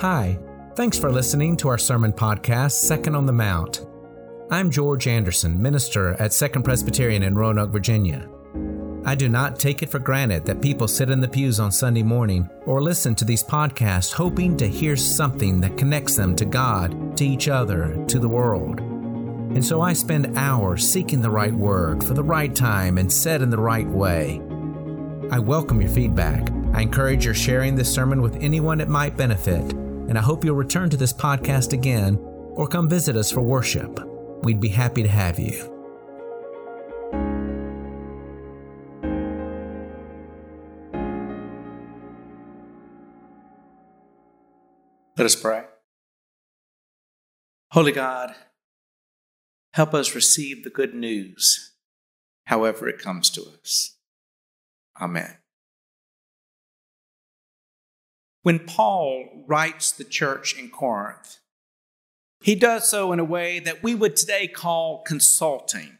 Hi, thanks for listening to our sermon podcast, Second on the Mount. I'm George Anderson, minister at Second Presbyterian in Roanoke, Virginia. I do not take it for granted that people sit in the pews on Sunday morning or listen to these podcasts hoping to hear something that connects them to God, to each other, to the world. And so I spend hours seeking the right word for the right time and said in the right way. I welcome your feedback. I encourage your sharing this sermon with anyone it might benefit, and I hope you'll return to this podcast again or come visit us for worship. We'd be happy to have you. Let us pray. Holy God, help us receive the good news, however it comes to us. Amen. When Paul writes the church in Corinth, he does so in a way that we would today call consulting.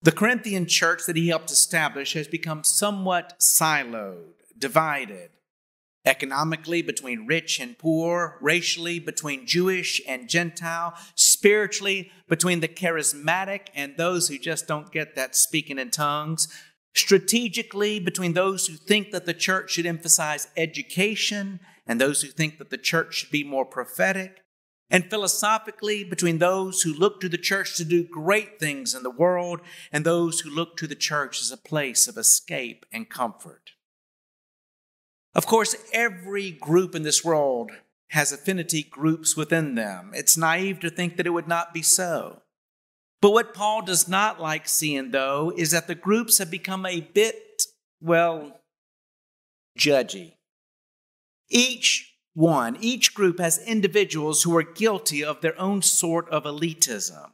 The Corinthian church that he helped establish has become somewhat siloed, divided, economically between rich and poor, racially between Jewish and Gentile, spiritually between the charismatic and those who just don't get that speaking in tongues, strategically between those who think that the church should emphasize education and those who think that the church should be more prophetic, and philosophically between those who look to the church to do great things in the world and those who look to the church as a place of escape and comfort. Of course, every group in this world has affinity groups within them. It's naive to think that it would not be so. But what Paul does not like seeing, though, is that the groups have become a bit, well, judgy. Each one, each group has individuals who are guilty of their own sort of elitism.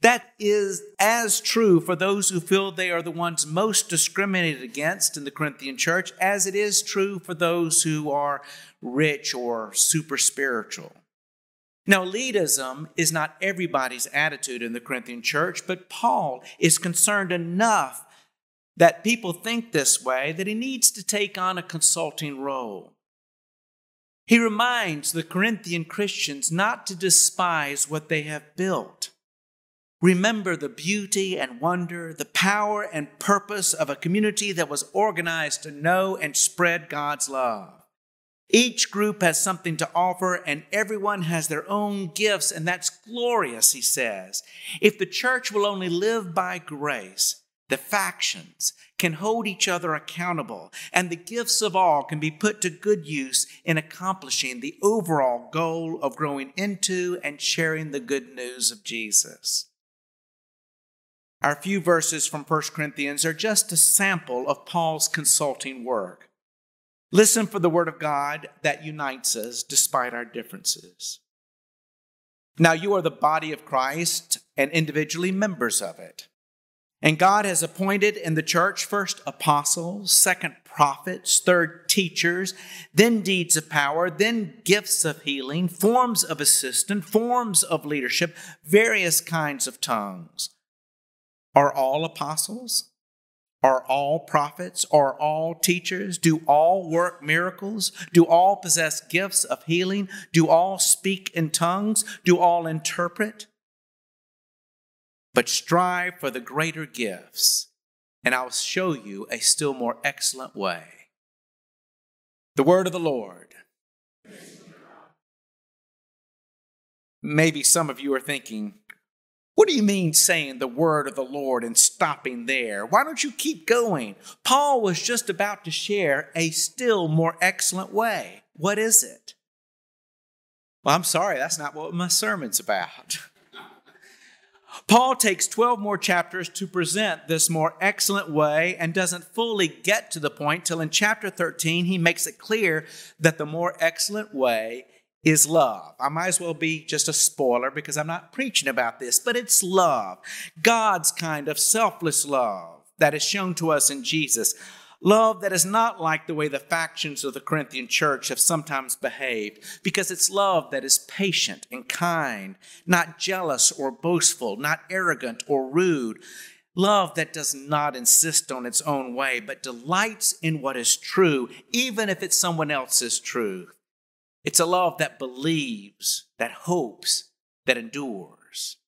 That is as true for those who feel they are the ones most discriminated against in the Corinthian church as it is true for those who are rich or super spiritual. Now, elitism is not everybody's attitude in the Corinthian church, but Paul is concerned enough that people think this way that he needs to take on a consulting role. He reminds the Corinthian Christians not to despise what they have built. Remember the beauty and wonder, the power and purpose of a community that was organized to know and spread God's love. Each group has something to offer, and everyone has their own gifts, and that's glorious, he says. If the church will only live by grace, the factions can hold each other accountable, and the gifts of all can be put to good use in accomplishing the overall goal of growing into and sharing the good news of Jesus. Our few verses from 1 Corinthians are just a sample of Paul's consulting work. Listen for the word of God that unites us despite our differences. Now, you are the body of Christ and individually members of it. And God has appointed in the church first apostles, second prophets, third teachers, then deeds of power, then gifts of healing, forms of assistance, forms of leadership, various kinds of tongues. Are all apostles? Are all prophets? Are all teachers? Do all work miracles? Do all possess gifts of healing? Do all speak in tongues? Do all interpret? But strive for the greater gifts, and I'll show you a still more excellent way. The word of the Lord. Maybe some of you are thinking, what do you mean saying the word of the Lord and stopping there? Why don't you keep going? Paul was just about to share a still more excellent way. What is it? Well, I'm sorry, that's not what my sermon's about. Paul takes 12 more chapters to present this more excellent way and doesn't fully get to the point till in chapter 13 he makes it clear that the more excellent way is love. I might as well be just a spoiler because I'm not preaching about this, but it's love. God's kind of selfless love that is shown to us in Jesus. Love that is not like the way the factions of the Corinthian church have sometimes behaved, because it's love that is patient and kind, not jealous or boastful, not arrogant or rude. Love that does not insist on its own way, but delights in what is true, even if it's someone else's truth. It's a love that believes, that hopes, that endures.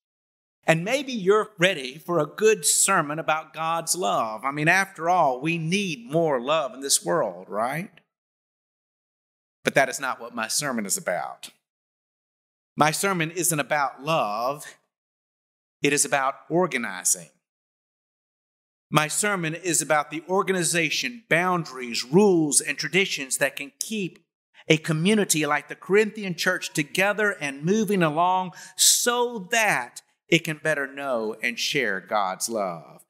And maybe you're ready for a good sermon about God's love. I mean, after all, we need more love in this world, right? But that is not what my sermon is about. My sermon isn't about love, it is about organizing. My sermon is about the organization, boundaries, rules, and traditions that can keep a community like the Corinthian church together and moving along so that it can better know and share God's love.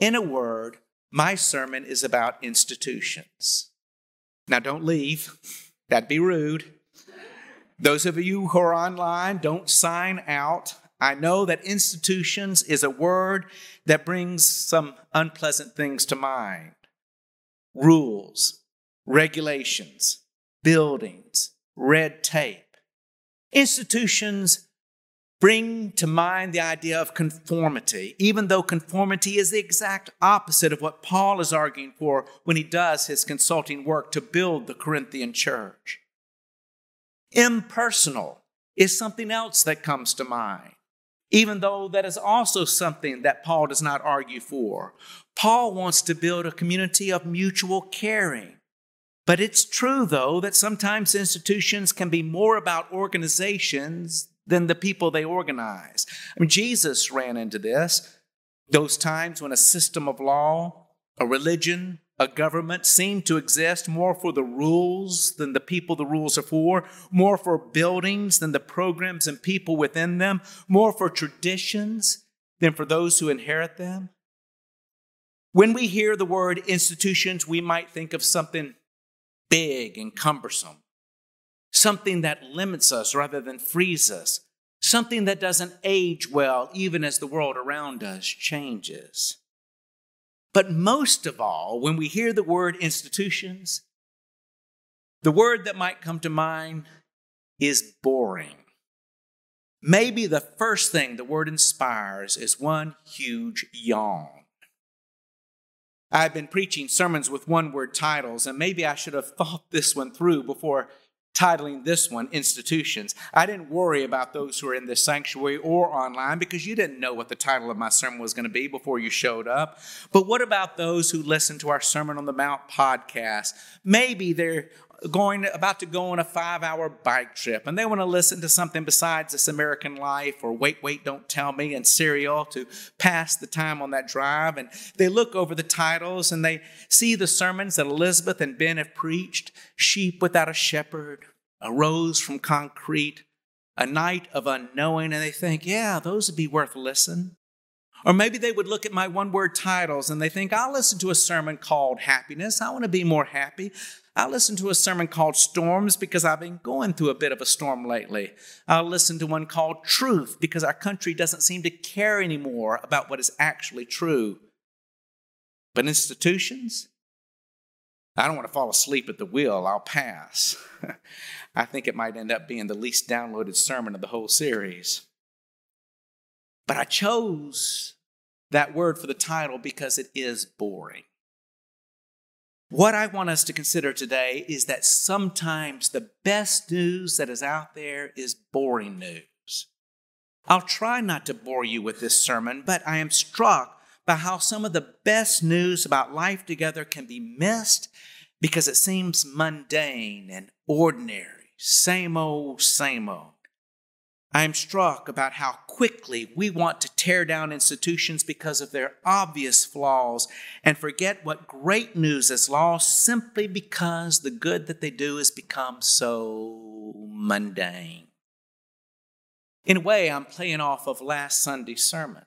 In a word, my sermon is about institutions. Now, don't leave, that'd be rude. Those of you who are online, don't sign out. I know that institutions is a word that brings some unpleasant things to mind rules, regulations, buildings, red tape. Institutions bring to mind the idea of conformity, even though conformity is the exact opposite of what Paul is arguing for when he does his consulting work to build the Corinthian church. Impersonal is something else that comes to mind, even though that is also something that Paul does not argue for. Paul wants to build a community of mutual caring but it's true, though, that sometimes institutions can be more about organizations than the people they organize. I mean, Jesus ran into this. Those times when a system of law, a religion, a government seemed to exist more for the rules than the people the rules are for, more for buildings than the programs and people within them, more for traditions than for those who inherit them. When we hear the word institutions, we might think of something big and cumbersome, something that limits us rather than frees us, something that doesn't age well even as the world around us changes. But most of all, when we hear the word institutions, the word that might come to mind is boring. Maybe the first thing the word inspires is one huge yawn. I've been preaching sermons with one word titles, and maybe I should have thought this one through before titling this one Institutions. I didn't worry about those who are in this sanctuary or online because you didn't know what the title of my sermon was going to be before you showed up. But what about those who listen to our Sermon on the Mount podcast? Maybe they're going about to go on a five hour bike trip and they want to listen to something besides This American Life or Wait, Wait, Don't Tell Me and Serial to pass the time on that drive. And they look over the titles and they see the sermons that Elizabeth and Ben have preached Sheep Without a Shepherd, A Rose from Concrete, A Night of Unknowing. And they think, yeah, those would be worth a listen. Or maybe they would look at my one word titles and they think, I'll listen to a sermon called Happiness. I want to be more happy. I'll listen to a sermon called Storms because I've been going through a bit of a storm lately. I'll listen to one called Truth because our country doesn't seem to care anymore about what is actually true. But institutions? I don't want to fall asleep at the wheel. I'll pass. I think it might end up being the least downloaded sermon of the whole series. But I chose that word for the title because it is boring. What I want us to consider today is that sometimes the best news that is out there is boring news. I'll try not to bore you with this sermon, but I am struck by how some of the best news about life together can be missed because it seems mundane and ordinary, same old, same old. I am struck about how quickly we want to tear down institutions because of their obvious flaws and forget what great news is lost simply because the good that they do has become so mundane. In a way, I'm playing off of last Sunday's sermon.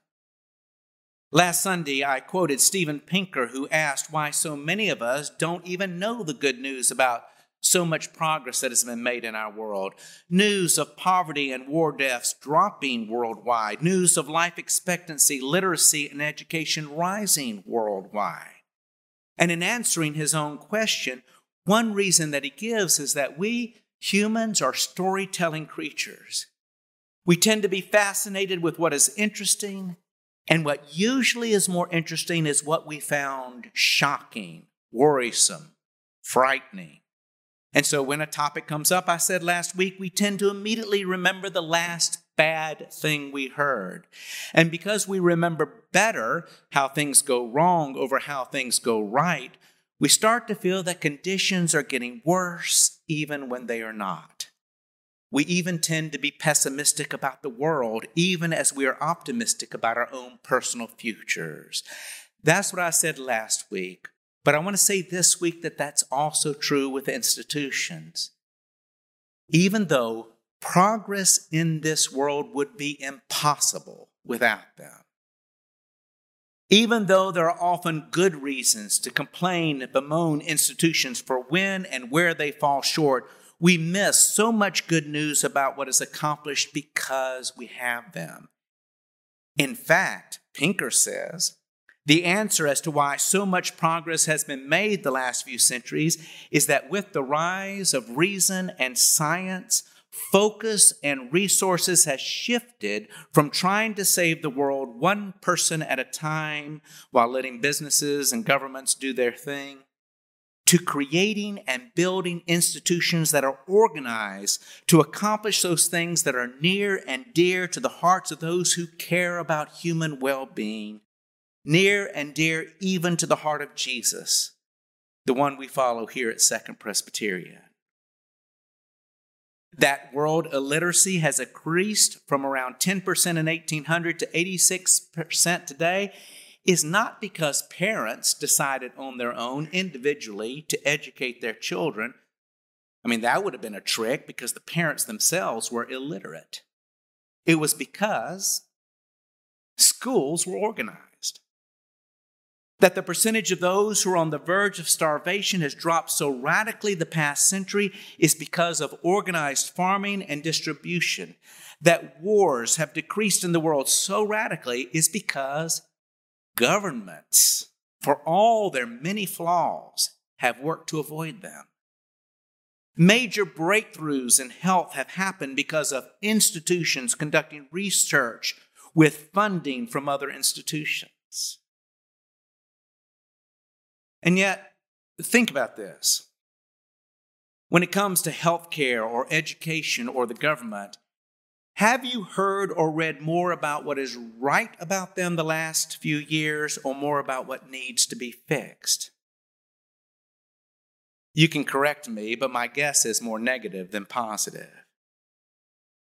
Last Sunday, I quoted Steven Pinker, who asked why so many of us don't even know the good news about so much progress that has been made in our world. News of poverty and war deaths dropping worldwide. News of life expectancy, literacy, and education rising worldwide. And in answering his own question, one reason that he gives is that we humans are storytelling creatures. We tend to be fascinated with what is interesting, and what usually is more interesting is what we found shocking, worrisome, frightening. And so when a topic comes up, I said last week, we tend to immediately remember the last bad thing we heard. And because we remember better how things go wrong over how things go right, we start to feel that conditions are getting worse even when they are not. We even tend to be pessimistic about the world, even as we are optimistic about our own personal futures. That's what I said last week. But I want to say this week that that's also true with institutions. Even though progress in this world would be impossible without them. Even though there are often good reasons to complain and bemoan institutions for when and where they fall short, we miss so much good news about what is accomplished because we have them. In fact, Pinker says the answer as to why so much progress has been made the last few centuries is that with the rise of reason and science, focus and resources has shifted from trying to save the world one person at a time while letting businesses and governments do their thing to creating and building institutions that are organized to accomplish those things that are near and dear to the hearts of those who care about human well being near and dear even to the heart of Jesus, the one we follow here at Second Presbyterian. That world illiteracy has increased from around 10% in 1800 to 86% today is not because parents decided on their own individually to educate their children. I mean, that would have been a trick because the parents themselves were illiterate. It was because schools were organized that the percentage of those who are on the verge of starvation has dropped so radically the past century is because of organized farming and distribution. That wars have decreased in the world so radically is because governments, for all their many flaws, have worked to avoid them. Major breakthroughs in health have happened because of institutions conducting research with funding from other institutions. And yet, think about this. When it comes to healthcare or education or the government, have you heard or read more about what is right about them the last few years or more about what needs to be fixed? You can correct me, but my guess is more negative than positive.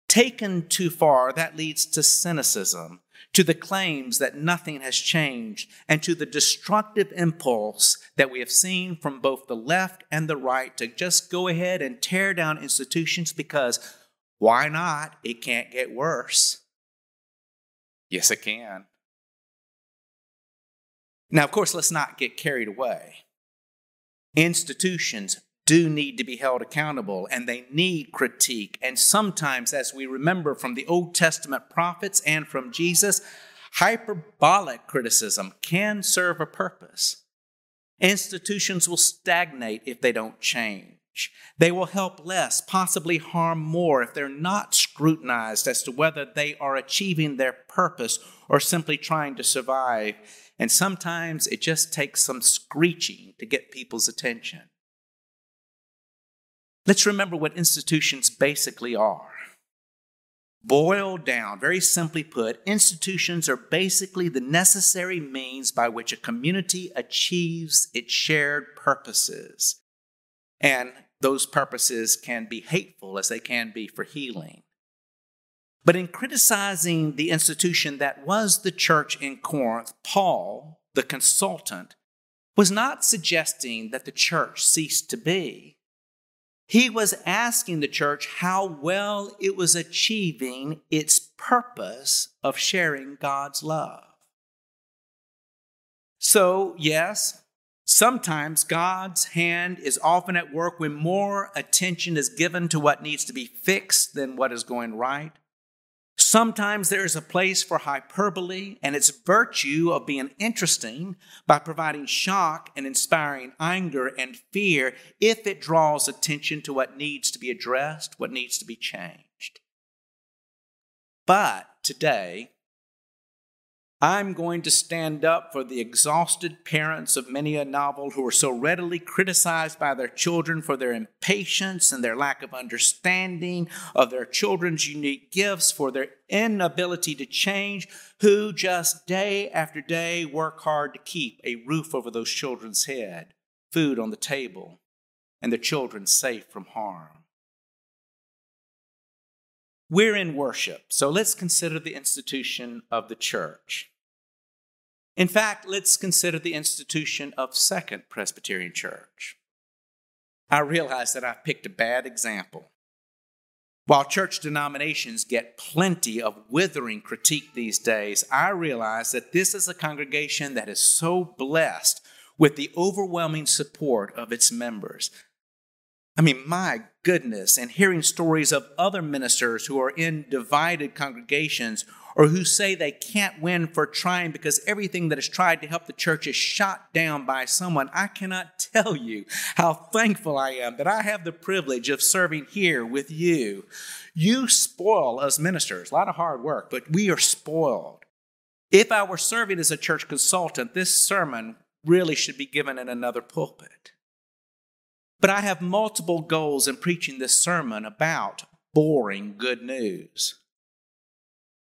Taken too far, that leads to cynicism to the claims that nothing has changed, and to the destructive impulse that we have seen from both the left and the right to just go ahead and tear down institutions because why not? It can't get worse. Yes, it can. Now, of course, let's not get carried away. Institutions do need to be held accountable and they need critique. And sometimes, as we remember from the Old Testament prophets and from Jesus, hyperbolic criticism can serve a purpose. Institutions will stagnate if they don't change. They will help less, possibly harm more, if they're not scrutinized as to whether they are achieving their purpose or simply trying to survive. And sometimes it just takes some screeching to get people's attention. Let's remember what institutions basically are. Boiled down, very simply put, institutions are basically the necessary means by which a community achieves its shared purposes. And those purposes can be hateful as they can be for healing. But in criticizing the institution that was the church in Corinth, Paul, the consultant, was not suggesting that the church ceased to be. He was asking the church how well it was achieving its purpose of sharing God's love. So, yes, sometimes God's hand is often at work when more attention is given to what needs to be fixed than what is going right. Sometimes there is a place for hyperbole and its virtue of being interesting by providing shock and inspiring anger and fear if it draws attention to what needs to be addressed, what needs to be changed. But today, I'm going to stand up for the exhausted parents of many a novel who are so readily criticized by their children for their impatience and their lack of understanding of their children's unique gifts, for their inability to change, who just day after day work hard to keep a roof over those children's head, food on the table, and their children safe from harm. We're in worship, so let's consider the institution of the church. In fact, let's consider the institution of Second Presbyterian Church. I realize that I've picked a bad example. While church denominations get plenty of withering critique these days, I realize that this is a congregation that is so blessed with the overwhelming support of its members. I mean, my goodness, and hearing stories of other ministers who are in divided congregations or who say they can't win for trying because everything that is tried to help the church is shot down by someone, I cannot tell you how thankful I am that I have the privilege of serving here with you. You spoil us ministers, a lot of hard work, but we are spoiled. If I were serving as a church consultant, this sermon really should be given in another pulpit. But I have multiple goals in preaching this sermon about boring good news.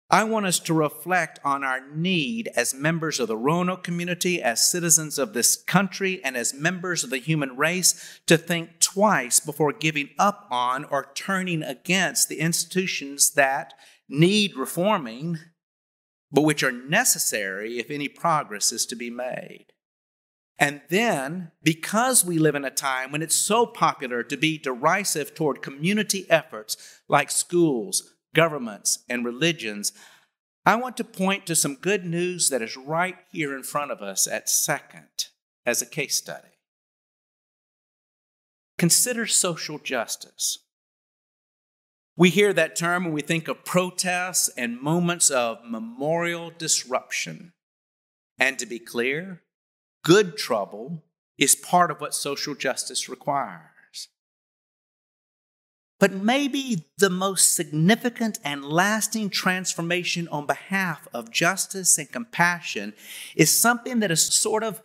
I want us to reflect on our need as members of the Roanoke community, as citizens of this country, and as members of the human race to think twice before giving up on or turning against the institutions that need reforming, but which are necessary if any progress is to be made. And then, because we live in a time when it's so popular to be derisive toward community efforts like schools, governments, and religions, I want to point to some good news that is right here in front of us at Second as a case study. Consider social justice. We hear that term when we think of protests and moments of memorial disruption. And to be clear, good trouble is part of what social justice requires. But maybe the most significant and lasting transformation on behalf of justice and compassion is something that is sort of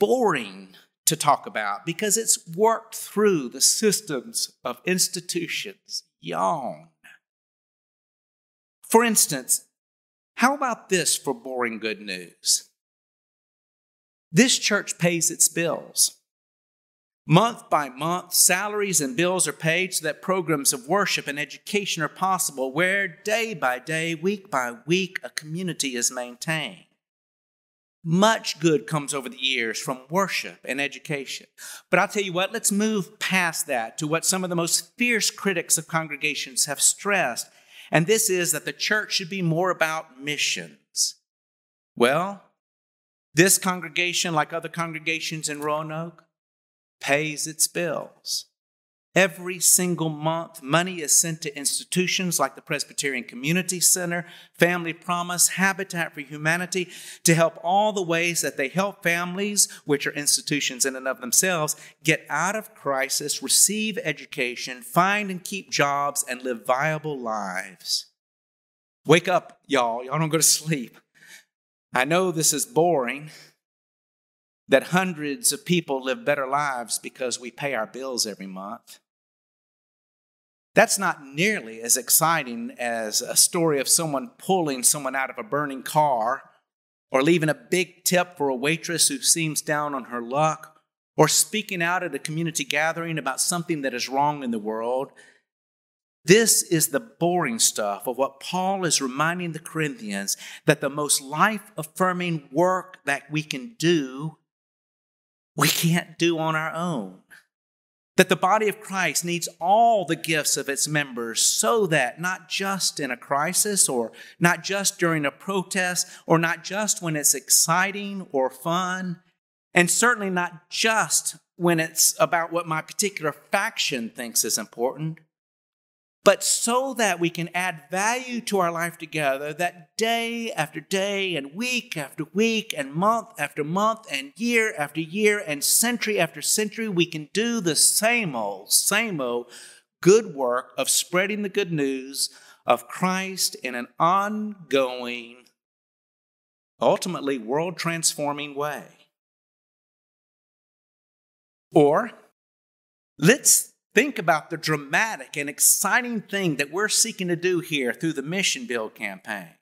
boring to talk about because it's worked through the systems of institutions. Yawn. For instance, how about this for boring good news? This church pays its bills. Month by month, salaries and bills are paid so that programs of worship and education are possible, where day by day, week by week, a community is maintained. Much good comes over the years from worship and education. But I'll tell you what, let's move past that to what some of the most fierce critics of congregations have stressed, and this is that the church should be more about missions. Well, this congregation, like other congregations in Roanoke, pays its bills. Every single month, money is sent to institutions like the Presbyterian Community Center, Family Promise, Habitat for Humanity to help all the ways that they help families, which are institutions in and of themselves, get out of crisis, receive education, find and keep jobs, and live viable lives. Wake up, y'all. Y'all don't go to sleep. I know this is boring that hundreds of people live better lives because we pay our bills every month. That's not nearly as exciting as a story of someone pulling someone out of a burning car, or leaving a big tip for a waitress who seems down on her luck, or speaking out at a community gathering about something that is wrong in the world. This is the boring stuff of what Paul is reminding the Corinthians that the most life affirming work that we can do, we can't do on our own. That the body of Christ needs all the gifts of its members so that not just in a crisis or not just during a protest or not just when it's exciting or fun, and certainly not just when it's about what my particular faction thinks is important but so that we can add value to our life together, that day after day, and week after week, and month after month, and year after year, and century after century, we can do the same old, same old good work of spreading the good news of Christ in an ongoing, ultimately world transforming way. Or let's think about the dramatic and exciting thing that we're seeking to do here through the Mission Build campaign.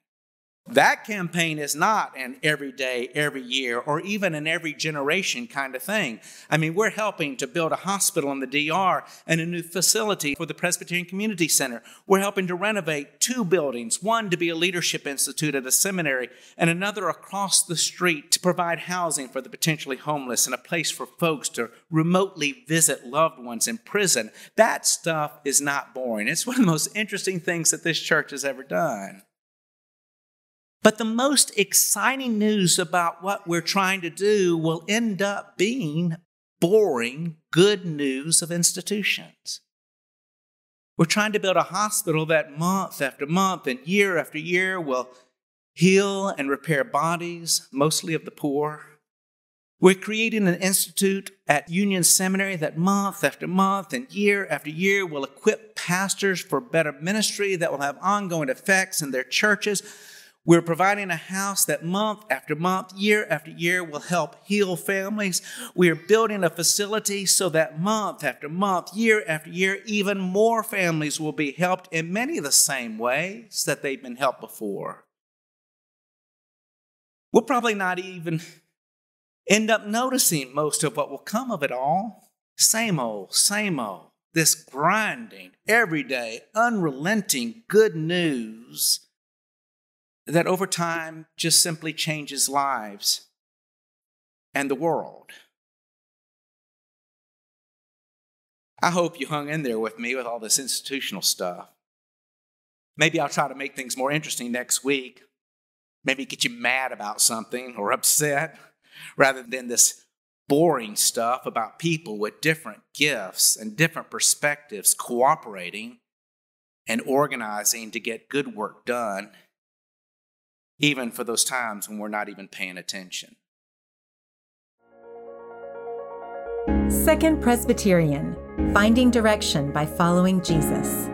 That campaign is not an every day, every year, or even an every generation kind of thing. I mean, we're helping to build a hospital in the DR and a new facility for the Presbyterian Community Center. We're helping to renovate two buildings, one to be a leadership institute at a seminary, and another across the street to provide housing for the potentially homeless and a place for folks to remotely visit loved ones in prison. That stuff is not boring. It's one of the most interesting things that this church has ever done. But the most exciting news about what we're trying to do will end up being boring good news of institutions. We're trying to build a hospital that month after month and year after year will heal and repair bodies, mostly of the poor. We're creating an institute at Union Seminary that month after month and year after year will equip pastors for better ministry that will have ongoing effects in their churches we're providing a house that month after month, year after year will help heal families. We are building a facility so that month after month, year after year, even more families will be helped in many of the same ways that they've been helped before. We'll probably not even end up noticing most of what will come of it all. Same old, same old. This grinding, everyday, unrelenting good news that over time just simply changes lives and the world. I hope you hung in there with me with all this institutional stuff. Maybe I'll try to make things more interesting next week. Maybe get you mad about something or upset rather than this boring stuff about people with different gifts and different perspectives cooperating and organizing to get good work done even for those times when we're not even paying attention. Second Presbyterian Finding Direction by Following Jesus.